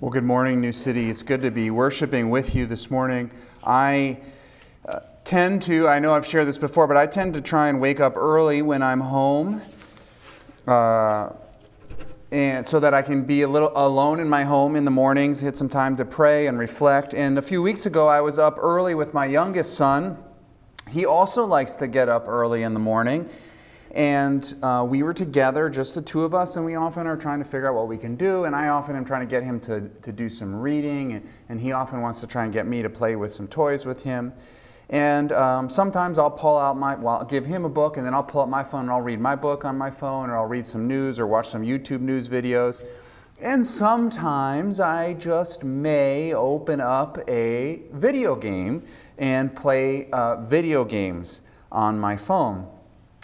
Well, good morning, New City. It's good to be worshiping with you this morning. I uh, tend to, I know I've shared this before, but I tend to try and wake up early when I'm home. Uh, and so that I can be a little alone in my home in the mornings, hit some time to pray and reflect. And a few weeks ago, I was up early with my youngest son. He also likes to get up early in the morning. And uh, we were together, just the two of us, and we often are trying to figure out what we can do. And I often am trying to get him to, to do some reading, and, and he often wants to try and get me to play with some toys with him. And um, sometimes I'll pull out my, well, I'll give him a book, and then I'll pull out my phone and I'll read my book on my phone, or I'll read some news or watch some YouTube news videos. And sometimes I just may open up a video game and play uh, video games on my phone.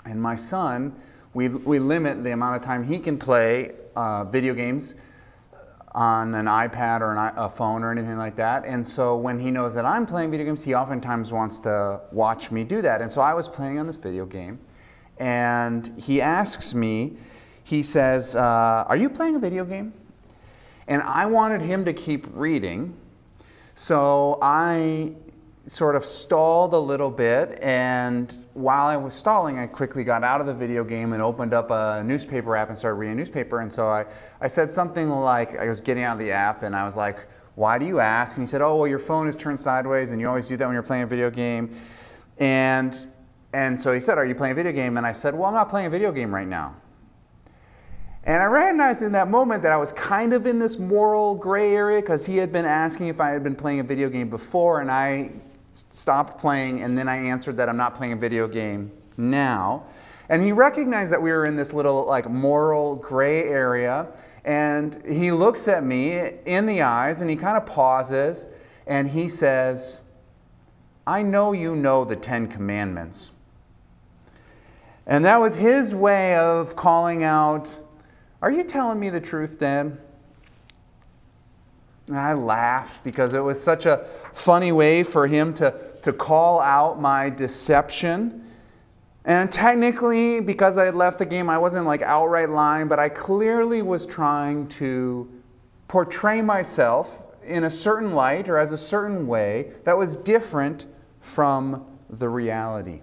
And my son, we, we limit the amount of time he can play uh, video games on an iPad or an, a phone or anything like that. And so when he knows that I'm playing video games, he oftentimes wants to watch me do that. And so I was playing on this video game, and he asks me, he says, uh, Are you playing a video game? And I wanted him to keep reading. So I sort of stalled a little bit, and while I was stalling, I quickly got out of the video game and opened up a newspaper app and started reading a newspaper. And so I, I said something like, I was getting out of the app, and I was like, Why do you ask? And he said, Oh, well, your phone is turned sideways, and you always do that when you're playing a video game. And, and so he said, Are you playing a video game? And I said, Well, I'm not playing a video game right now. And I recognized in that moment that I was kind of in this moral gray area because he had been asking if I had been playing a video game before, and I stopped playing, and then I answered that I'm not playing a video game now. And he recognized that we were in this little like moral gray area, and he looks at me in the eyes and he kind of pauses and he says, I know you know the Ten Commandments. And that was his way of calling out, Are you telling me the truth, Dad? And I laughed because it was such a funny way for him to, to call out my deception. And technically, because I had left the game, I wasn't like outright lying, but I clearly was trying to portray myself in a certain light or as a certain way that was different from the reality.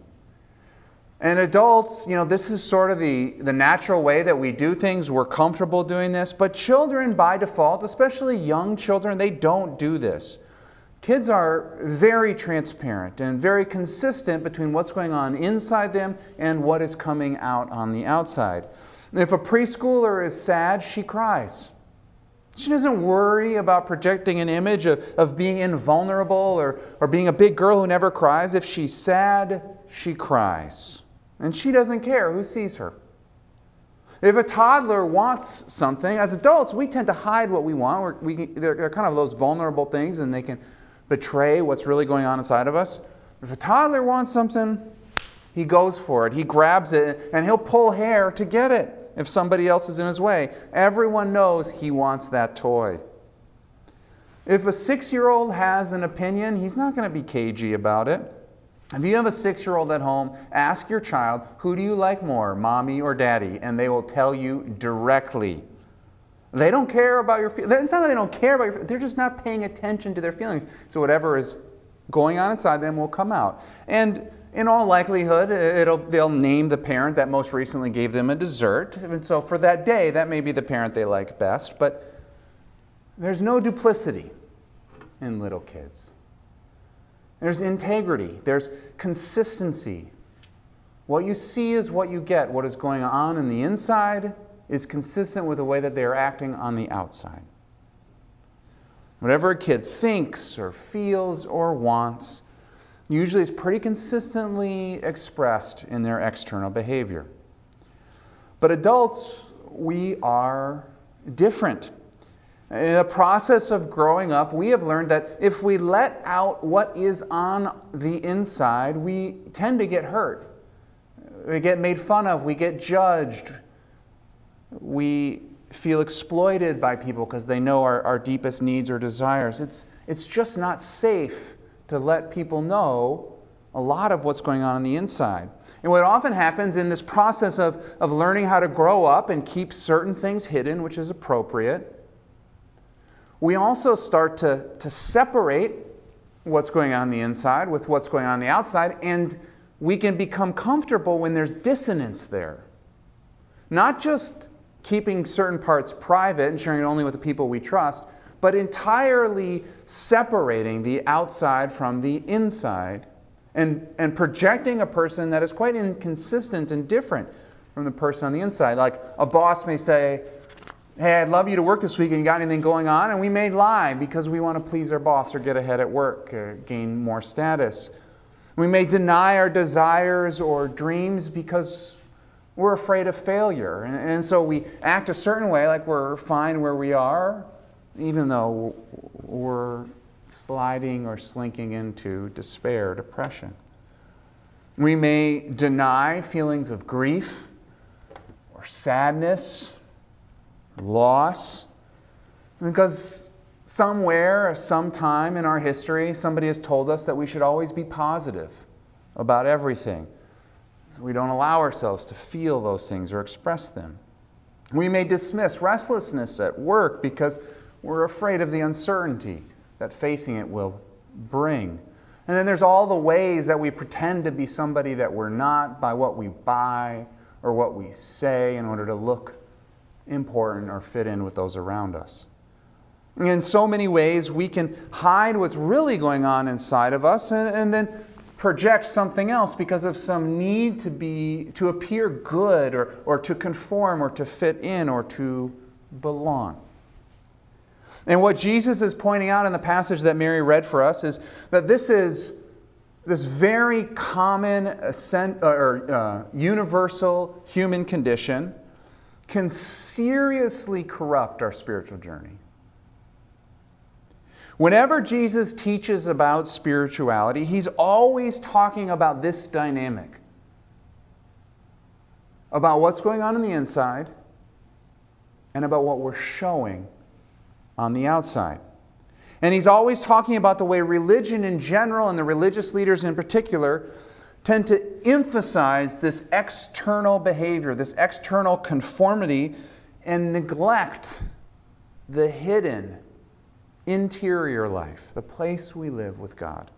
And adults, you know, this is sort of the, the natural way that we do things. We're comfortable doing this. But children, by default, especially young children, they don't do this. Kids are very transparent and very consistent between what's going on inside them and what is coming out on the outside. If a preschooler is sad, she cries. She doesn't worry about projecting an image of, of being invulnerable or, or being a big girl who never cries. If she's sad, she cries. And she doesn't care who sees her. If a toddler wants something, as adults, we tend to hide what we want. We're, we, they're, they're kind of those vulnerable things and they can betray what's really going on inside of us. If a toddler wants something, he goes for it. He grabs it and he'll pull hair to get it if somebody else is in his way. Everyone knows he wants that toy. If a six year old has an opinion, he's not going to be cagey about it. If you have a six year old at home, ask your child, who do you like more, mommy or daddy? And they will tell you directly. They don't care about your feelings. It's not that they don't care about your They're just not paying attention to their feelings. So whatever is going on inside them will come out. And in all likelihood, they'll name the parent that most recently gave them a dessert. And so for that day, that may be the parent they like best. But there's no duplicity in little kids. There's integrity, there's consistency. What you see is what you get. What is going on in the inside is consistent with the way that they are acting on the outside. Whatever a kid thinks or feels or wants usually is pretty consistently expressed in their external behavior. But adults, we are different. In the process of growing up, we have learned that if we let out what is on the inside, we tend to get hurt. We get made fun of, we get judged, we feel exploited by people because they know our, our deepest needs or desires. It's, it's just not safe to let people know a lot of what's going on on the inside. And what often happens in this process of, of learning how to grow up and keep certain things hidden, which is appropriate, we also start to, to separate what's going on the inside with what's going on the outside, and we can become comfortable when there's dissonance there. Not just keeping certain parts private and sharing it only with the people we trust, but entirely separating the outside from the inside and, and projecting a person that is quite inconsistent and different from the person on the inside. Like a boss may say, Hey, I'd love you to work this week and you got anything going on? And we may lie because we want to please our boss or get ahead at work or gain more status. We may deny our desires or dreams because we're afraid of failure. And, and so we act a certain way, like we're fine where we are, even though we're sliding or slinking into despair, depression. We may deny feelings of grief or sadness, loss, because somewhere, sometime in our history, somebody has told us that we should always be positive about everything. So we don't allow ourselves to feel those things or express them. We may dismiss restlessness at work because we're afraid of the uncertainty that facing it will bring. And then there's all the ways that we pretend to be somebody that we're not by what we buy or what we say in order to look important or fit in with those around us. In so many ways, we can hide what's really going on inside of us and, and then project something else because of some need to be to appear good or, or to conform or to fit in or to belong. And what Jesus is pointing out in the passage that Mary read for us is that this is this very common or uh, universal human condition can seriously corrupt our spiritual journey. Whenever Jesus teaches about spirituality, he's always talking about this dynamic about what's going on in the inside and about what we're showing on the outside. And he's always talking about the way religion in general and the religious leaders in particular tend to emphasize this external behavior, this external conformity, and neglect the hidden interior life, the place we live with God.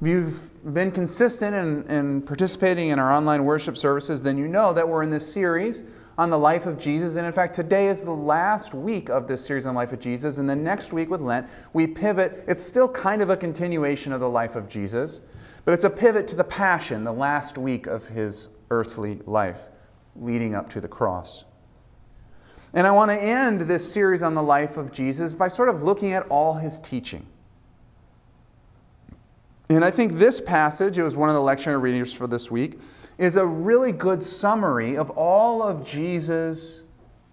If you've been consistent in, in, participating in our online worship services, then you know that we're in this series on the life of Jesus. And in fact, today is the last week of this series on the life of Jesus. And then next week with Lent, we pivot. It's still kind of a continuation of the life of Jesus, but it's a pivot to the Passion, the last week of his earthly life, leading up to the cross. And I want to end this series on the life of Jesus by sort of looking at all his teaching. And I think this passage, it was one of the lectionary readings for this week, is a really good summary of all of Jesus'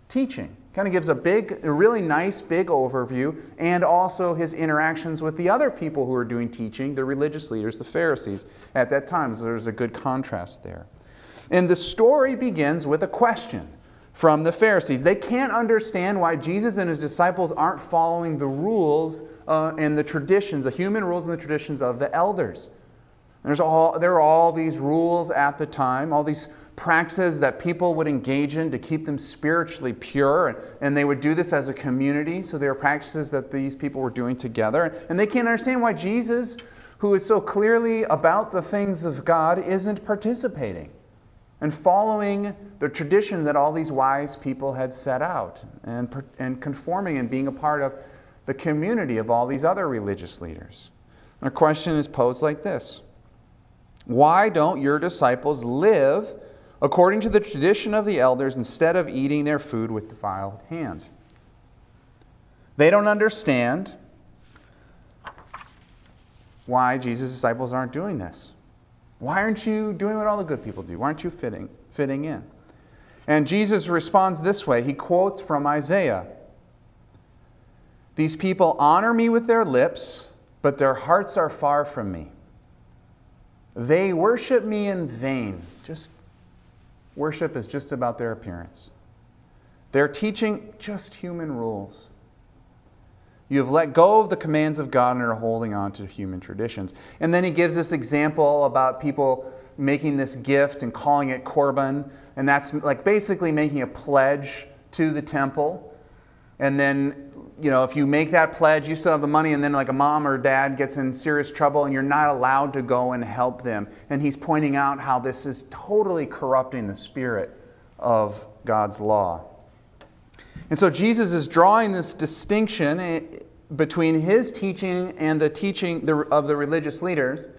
teaching. Kind of gives a big, a really nice big overview, and also his interactions with the other people who are doing teaching, the religious leaders, the Pharisees at that time. So there's a good contrast there. And the story begins with a question from the Pharisees. They can't understand why Jesus and his disciples aren't following the rules uh, and the traditions, the human rules and the traditions of the elders. There's all, there are all these rules at the time, all these practices that people would engage in to keep them spiritually pure, and, and they would do this as a community. So there are practices that these people were doing together. And they can't understand why Jesus, who is so clearly about the things of God, isn't participating and following the tradition that all these wise people had set out and, and conforming and being a part of the community of all these other religious leaders. The question is posed like this Why don't your disciples live according to the tradition of the elders instead of eating their food with defiled hands? They don't understand why Jesus' disciples aren't doing this. Why aren't you doing what all the good people do? Why aren't you fitting, fitting in? And Jesus responds this way. He quotes from Isaiah These people honor me with their lips, but their hearts are far from me. They worship me in vain. Just worship is just about their appearance. They're teaching just human rules. You have let go of the commands of God and are holding on to human traditions. And then he gives this example about people making this gift and calling it korban. And that's like basically making a pledge to the temple. And then, you know, if you make that pledge, you still have the money, and then like a mom or dad gets in serious trouble and you're not allowed to go and help them. And he's pointing out how this is totally corrupting the spirit of God's law. And so Jesus is drawing this distinction eh, between his teaching and the teaching of the religious leaders.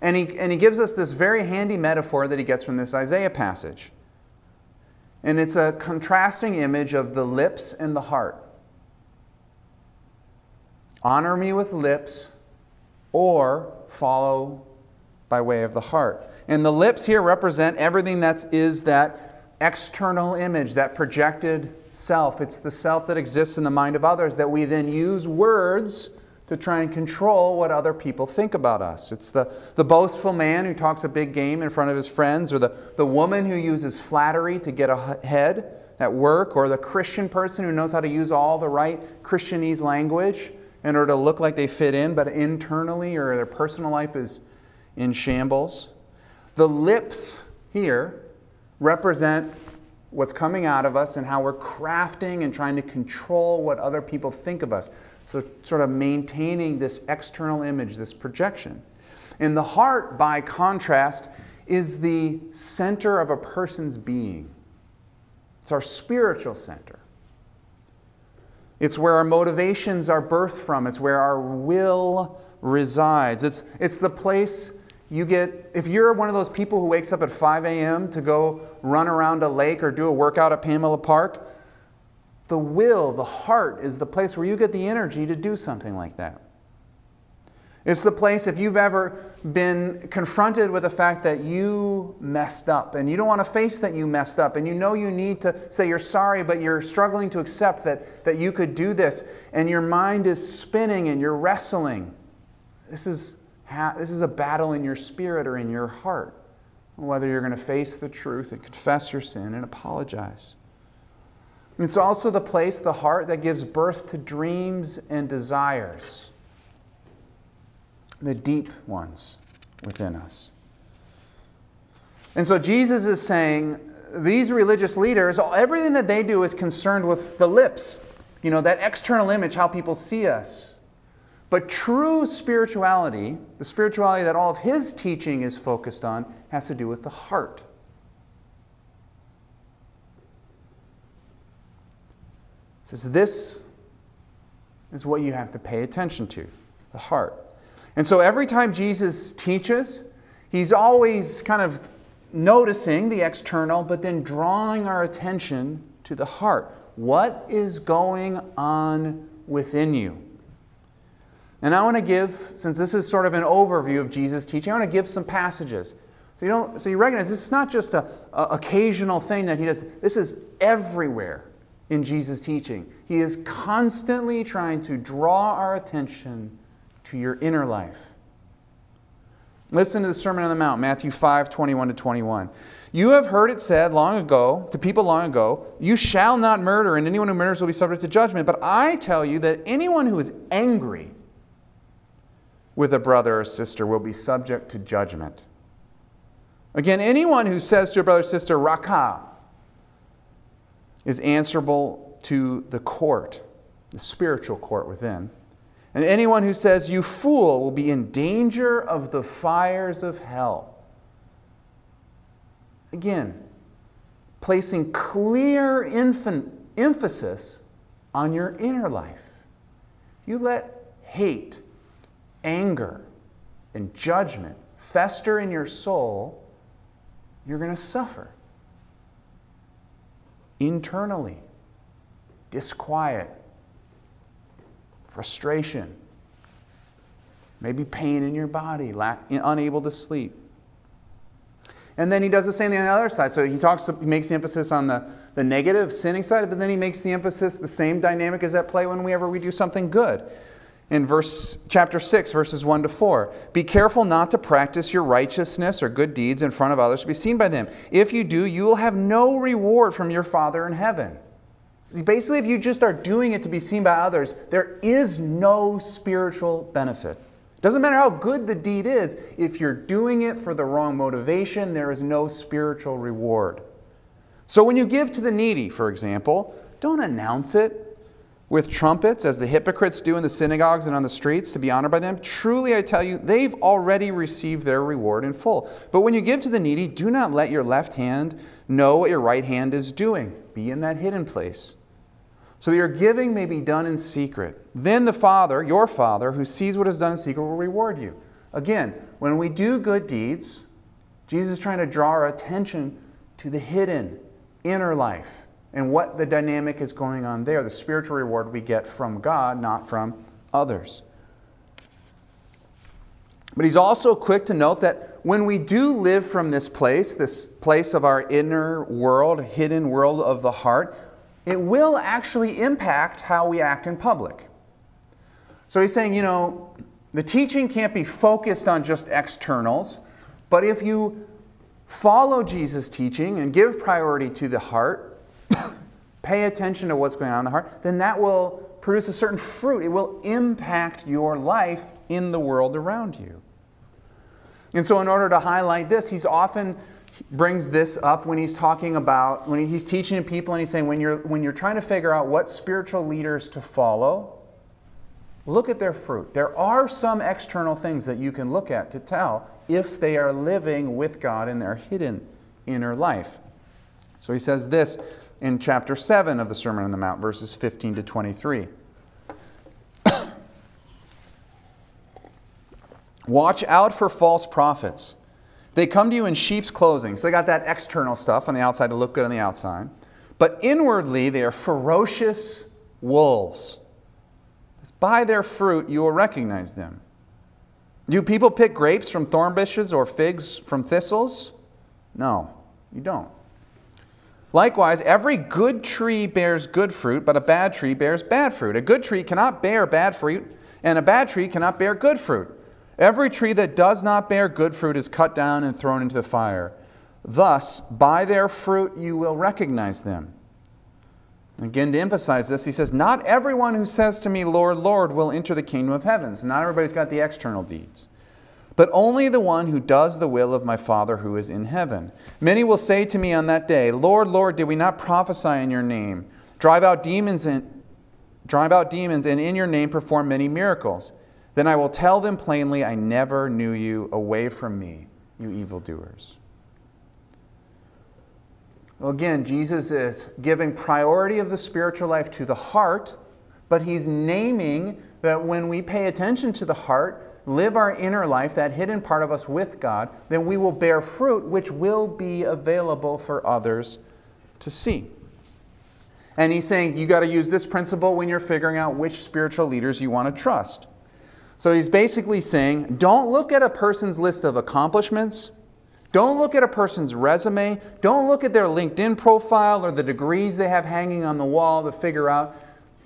And he, and he gives us this very handy metaphor that he gets from this Isaiah passage. And it's a contrasting image of the lips and the heart. Honor me with lips or follow by way of the heart. And the lips here represent everything that is that external image, that projected self. It's the self that exists in the mind of others that we then use words to try and control what other people think about us. It's the, the boastful man who talks a big game in front of his friends, or the, the woman who uses flattery to get ahead at work, or the Christian person who knows how to use all the right Christianese language in order to look like they fit in, but internally or their personal life is in shambles. The lips here represent what's coming out of us and how we're crafting and trying to control what other people think of us. So, sort of maintaining this external image, this projection. And the heart, by contrast, is the center of a person's being. It's our spiritual center. It's where our motivations are birthed from, it's where our will resides. It's, it's the place you get, if you're one of those people who wakes up at 5 a.m. to go run around a lake or do a workout at Pamela Park, the will, the heart, is the place where you get the energy to do something like that. It's the place, if you've ever been confronted with the fact that you messed up and you don't want to face that you messed up and you know you need to say you're sorry, but you're struggling to accept that, that you could do this and your mind is spinning and you're wrestling. This is, ha- this is a battle in your spirit or in your heart, whether you're going to face the truth and confess your sin and apologize. It's also the place, the heart, that gives birth to dreams and desires, the deep ones within us. And so Jesus is saying these religious leaders, everything that they do is concerned with the lips, you know, that external image, how people see us. But true spirituality, the spirituality that all of his teaching is focused on, has to do with the heart. says this is what you have to pay attention to the heart. And so every time Jesus teaches, he's always kind of noticing the external, but then drawing our attention to the heart. What is going on within you? And I want to give, since this is sort of an overview of Jesus' teaching, I want to give some passages. So you, don't, so you recognize this is not just an occasional thing that he does, this is everywhere in Jesus' teaching. He is constantly trying to draw our attention to your inner life. Listen to the Sermon on the Mount, Matthew 5 21 to 21. You have heard it said long ago, to people long ago, you shall not murder, and anyone who murders will be subject to judgment. But I tell you that anyone who is angry with a brother or sister will be subject to judgment. Again, anyone who says to a brother or sister, Raca, is answerable to the court, the spiritual court within. And anyone who says, You fool, will be in danger of the fires of hell. Again, placing clear emphasis on your inner life. If you let hate, anger, and judgment fester in your soul, you're going to suffer internally disquiet, frustration, maybe pain in your body, lack, unable to sleep. And then he does the same thing on the other side. So he talks, he makes the emphasis on the, the negative sinning side, but then he makes the emphasis, the same dynamic is at play whenever we do something good in verse chapter 6 verses 1 to 4 be careful not to practice your righteousness or good deeds in front of others to be seen by them if you do you will have no reward from your father in heaven basically if you just are doing it to be seen by others there is no spiritual benefit doesn't matter how good the deed is if you're doing it for the wrong motivation there is no spiritual reward so when you give to the needy for example don't announce it with trumpets, as the hypocrites do in the synagogues and on the streets, to be honored by them? Truly, I tell you, they've already received their reward in full. But when you give to the needy, do not let your left hand know what your right hand is doing. Be in that hidden place. So that your giving may be done in secret. Then the Father, your Father, who sees what is done in secret, will reward you. Again, when we do good deeds, Jesus is trying to draw our attention to the hidden, inner life and what the dynamic is going on there, the spiritual reward we get from God, not from others. But he's also quick to note that when we do live from this place, this place of our inner world, hidden world of the heart, it will actually impact how we act in public. So he's saying, you know, the teaching can't be focused on just externals, but if you follow Jesus' teaching and give priority to the heart, pay attention to what's going on in the heart, then that will produce a certain fruit. It will impact your life in the world around you. And so, in order to highlight this, he's often brings this up when he's talking about when he's teaching people and he's saying when you're when you're trying to figure out what spiritual leaders to follow look at their fruit there are some external things that you can look at to tell if they are living with god in their hidden inner life so he says this in chapter 7 of the Sermon on the Mount, verses 15 to 23. Watch out for false prophets. They come to you in sheep's clothing. So they got that external stuff on the outside to look good on the outside. But inwardly, they are ferocious wolves. By their fruit, you will recognize them. Do people pick grapes from thorn bushes or figs from thistles? No, you don't. Likewise, every good tree bears good fruit, but a bad tree bears bad fruit. A good tree cannot bear bad fruit, and a bad tree cannot bear good fruit. Every tree that does not bear good fruit is cut down and thrown into the fire. Thus, by their fruit you will recognize them. Again, to emphasize this, he says, Not everyone who says to me, Lord, Lord, will enter the kingdom of heaven. Not everybody's got the external deeds but only the one who does the will of my Father who is in heaven. Many will say to me on that day, Lord, Lord, did we not prophesy in your name, drive out demons and drive out demons, and in your name perform many miracles? Then I will tell them plainly, I never knew you. Away from me, you evildoers. Well, again, Jesus is giving priority of the spiritual life to the heart, but he's naming that when we pay attention to the heart, live our inner life, that hidden part of us with God, then we will bear fruit which will be available for others to see. And he's saying you got to use this principle when you're figuring out which spiritual leaders you want to trust. So he's basically saying don't look at a person's list of accomplishments. Don't look at a person's resume. Don't look at their LinkedIn profile or the degrees they have hanging on the wall to figure out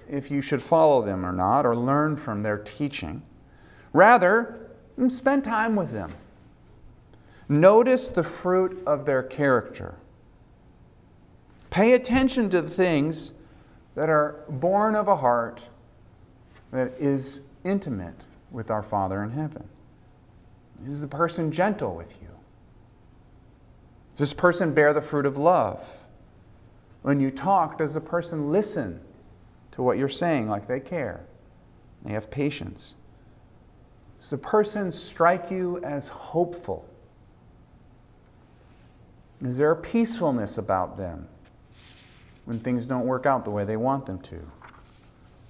if you should follow them or not or learn from their teaching. Rather, spend time with them. Notice the fruit of their character. Pay attention to the things that are born of a heart that is intimate with our Father in heaven. Is the person gentle with you? Does this person bear the fruit of love? When you talk, does the person listen to what you're saying like they care? They have patience. Does the person strike you as hopeful? Is there a peacefulness about them when things don't work out the way they want them to?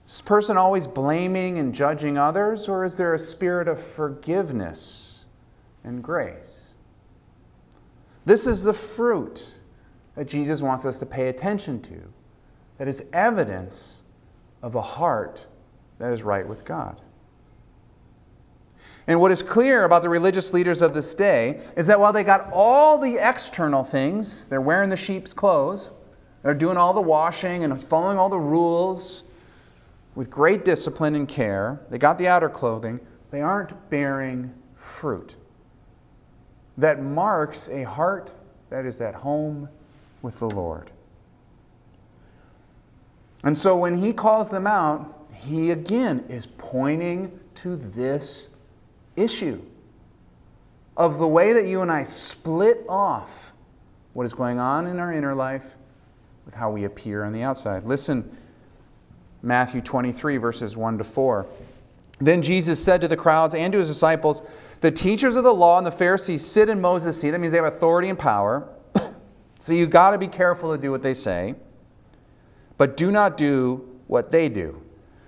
Is this person always blaming and judging others, or is there a spirit of forgiveness and grace? This is the fruit that Jesus wants us to pay attention to, that is evidence of a heart that is right with God. And what is clear about the religious leaders of this day is that while they got all the external things, they're wearing the sheep's clothes, they're doing all the washing and following all the rules with great discipline and care, they got the outer clothing, they aren't bearing fruit. That marks a heart that is at home with the Lord. And so when he calls them out, he again is pointing to this issue of the way that you and I split off what is going on in our inner life with how we appear on the outside. Listen, Matthew 23, verses 1 to 4. Then Jesus said to the crowds and to his disciples, The teachers of the law and the Pharisees sit in Moses' seat. That means they have authority and power. so you've got to be careful to do what they say, but do not do what they do.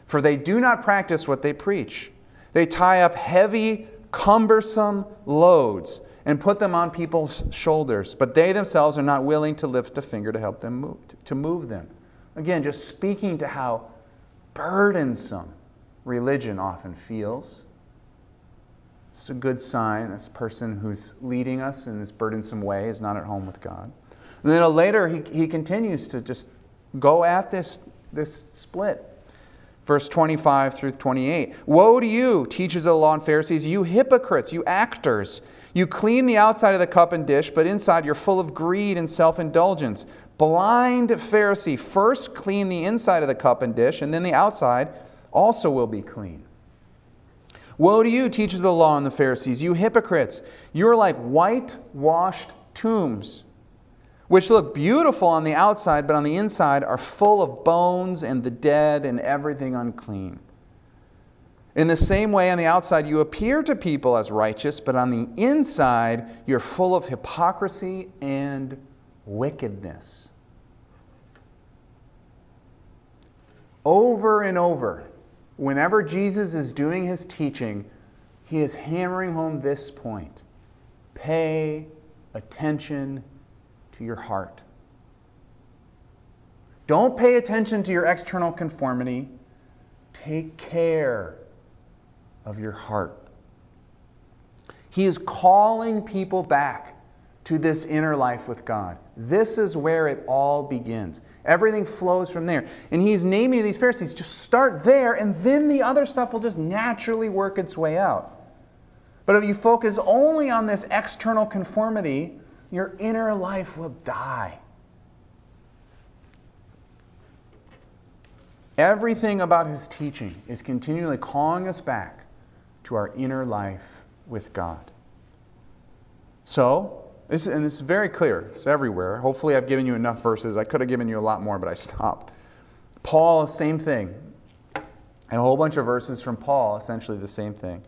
For they do not practice what they preach. They tie up heavy, cumbersome loads and put them on people's shoulders, but they themselves are not willing to lift a finger to help them move, to move them. Again, just speaking to how burdensome religion often feels. It's a good sign. This person who's leading us in this burdensome way is not at home with God. And then later, he, he continues to just go at this, this split. Verse 25 through 28. Woe to you, teachers of the law and Pharisees, you hypocrites, you actors! You clean the outside of the cup and dish, but inside you're full of greed and self indulgence. Blind Pharisee, first clean the inside of the cup and dish, and then the outside also will be clean. Woe to you, teachers of the law and the Pharisees, you hypocrites! You are like whitewashed tombs, which look beautiful on the outside, but on the inside are full of bones and the dead and everything unclean. In the same way, on the outside, you appear to people as righteous, but on the inside, you're full of hypocrisy and wickedness. Over and over, whenever Jesus is doing his teaching, he is hammering home this point pay attention to your heart. Don't pay attention to your external conformity. Take care of your heart. He is calling people back to this inner life with God. This is where it all begins. Everything flows from there. And he's naming these Pharisees, just start there, and then the other stuff will just naturally work its way out. But if you focus only on this external conformity, your inner life will die. Everything about his teaching is continually calling us back to our inner life with God. So, this, and this is very clear, it's everywhere. Hopefully, I've given you enough verses. I could have given you a lot more, but I stopped. Paul, same thing. And a whole bunch of verses from Paul, essentially the same thing.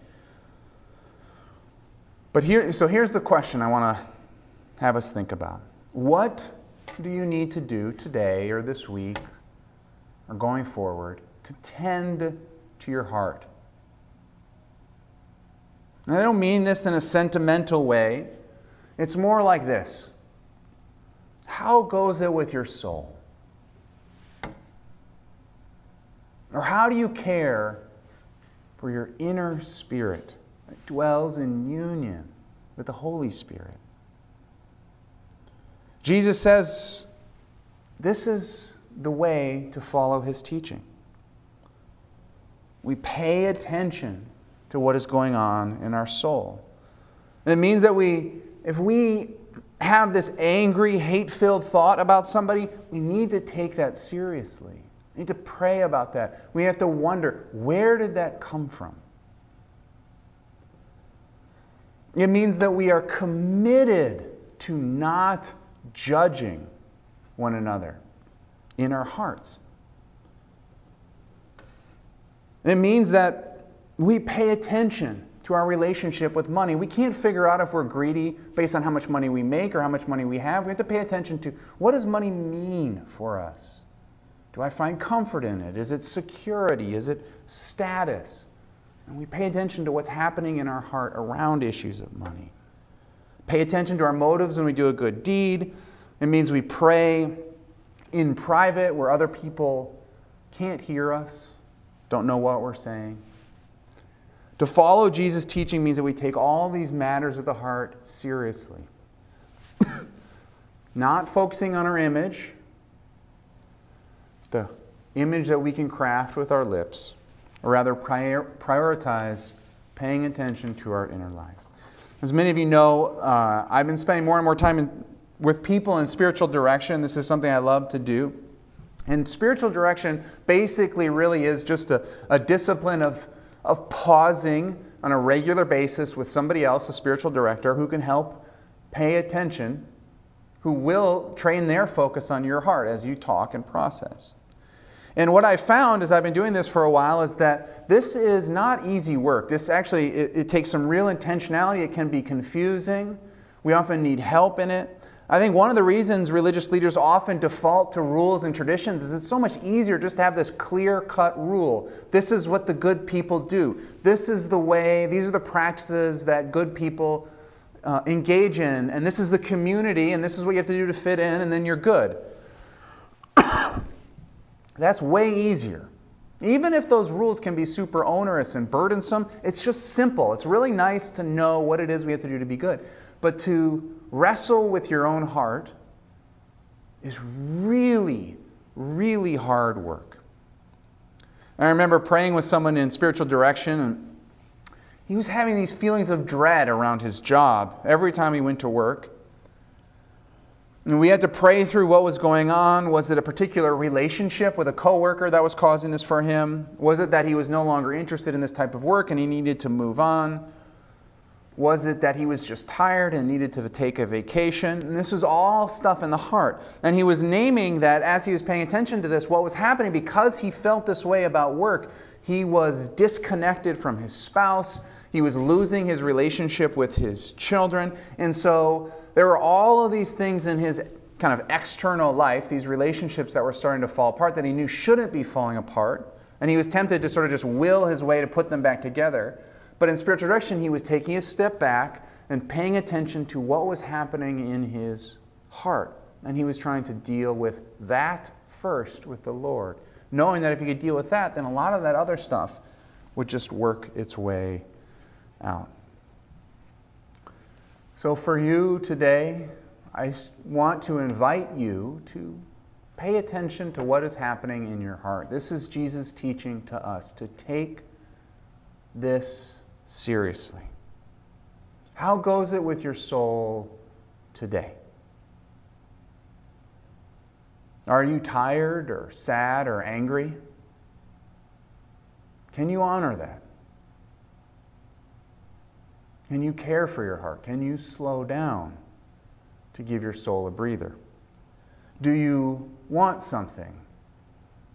But here, so here's the question I want to have us think about. What do you need to do today or this week or going forward to tend to your heart? And I don't mean this in a sentimental way. It's more like this How goes it with your soul? Or how do you care for your inner spirit that dwells in union with the Holy Spirit? Jesus says this is the way to follow his teaching. We pay attention to what is going on in our soul. And it means that we, if we have this angry, hate filled thought about somebody, we need to take that seriously. We need to pray about that. We have to wonder where did that come from? It means that we are committed to not judging one another in our hearts. it means that we pay attention to our relationship with money. We can't figure out if we're greedy based on how much money we make or how much money we have. We have to pay attention to what does money mean for us? Do I find comfort in it? Is it security? Is it status? And we pay attention to what's happening in our heart around issues of money. Pay attention to our motives when we do a good deed. It means we pray in private where other people can't hear us, don't know what we're saying. To follow Jesus' teaching means that we take all these matters of the heart seriously. Not focusing on our image, the image that we can craft with our lips, or rather prior, prioritize paying attention to our inner life. As many of you know, uh, I've been spending more and more time in, with people in spiritual direction. This is something I love to do. And spiritual direction basically really is just a, a discipline of of pausing on a regular basis with somebody else, a spiritual director, who can help pay attention, who will train their focus on your heart as you talk and process. And what I found as I've been doing this for a while is that this is not easy work. This actually, it, it takes some real intentionality. It can be confusing. We often need help in it. I think one of the reasons religious leaders often default to rules and traditions is it's so much easier just to have this clear cut rule. This is what the good people do. This is the way, these are the practices that good people uh, engage in, and this is the community, and this is what you have to do to fit in, and then you're good. That's way easier. Even if those rules can be super onerous and burdensome, it's just simple. It's really nice to know what it is we have to do to be good. But to wrestle with your own heart is really, really hard work. I remember praying with someone in spiritual direction, and he was having these feelings of dread around his job every time he went to work. And we had to pray through what was going on. Was it a particular relationship with a coworker that was causing this for him? Was it that he was no longer interested in this type of work and he needed to move on? Was it that he was just tired and needed to take a vacation? And this was all stuff in the heart. And he was naming that as he was paying attention to this, what was happening because he felt this way about work, he was disconnected from his spouse. He was losing his relationship with his children. And so there were all of these things in his kind of external life, these relationships that were starting to fall apart that he knew shouldn't be falling apart. And he was tempted to sort of just will his way to put them back together. But in spiritual direction, he was taking a step back and paying attention to what was happening in his heart. And he was trying to deal with that first with the Lord, knowing that if he could deal with that, then a lot of that other stuff would just work its way out. So, for you today, I want to invite you to pay attention to what is happening in your heart. This is Jesus' teaching to us to take this seriously. How goes it with your soul today? Are you tired or sad or angry? Can you honor that? Can you care for your heart? Can you slow down to give your soul a breather? Do you want something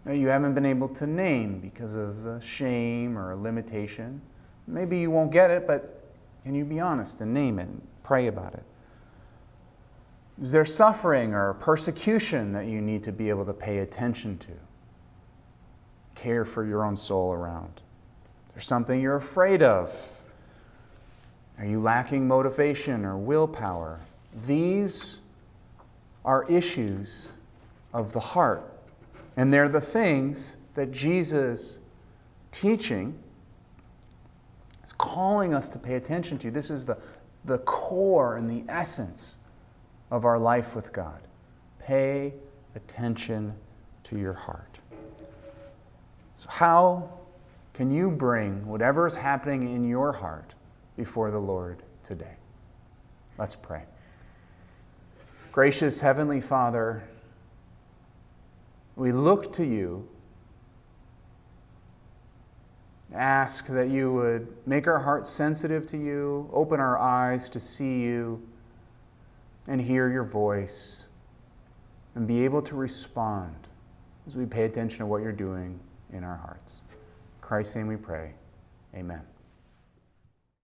that you haven't been able to name because of uh, shame or a limitation? Maybe you won't get it, but can you be honest and name it and pray about it? Is there suffering or persecution that you need to be able to pay attention to? Care for your own soul around. There's something you're afraid of are you lacking motivation or willpower? These are issues of the heart. And they're the things that Jesus teaching is calling us to pay attention to. This is the, the core and the essence of our life with God. Pay attention to your heart. So, how can you bring whatever is happening in your heart before the Lord today. Let's pray. Gracious Heavenly Father, we look to you, ask that you would make our hearts sensitive to you, open our eyes to see you and hear your voice, and be able to respond as we pay attention to what you're doing in our hearts. In Christ's name we pray. Amen.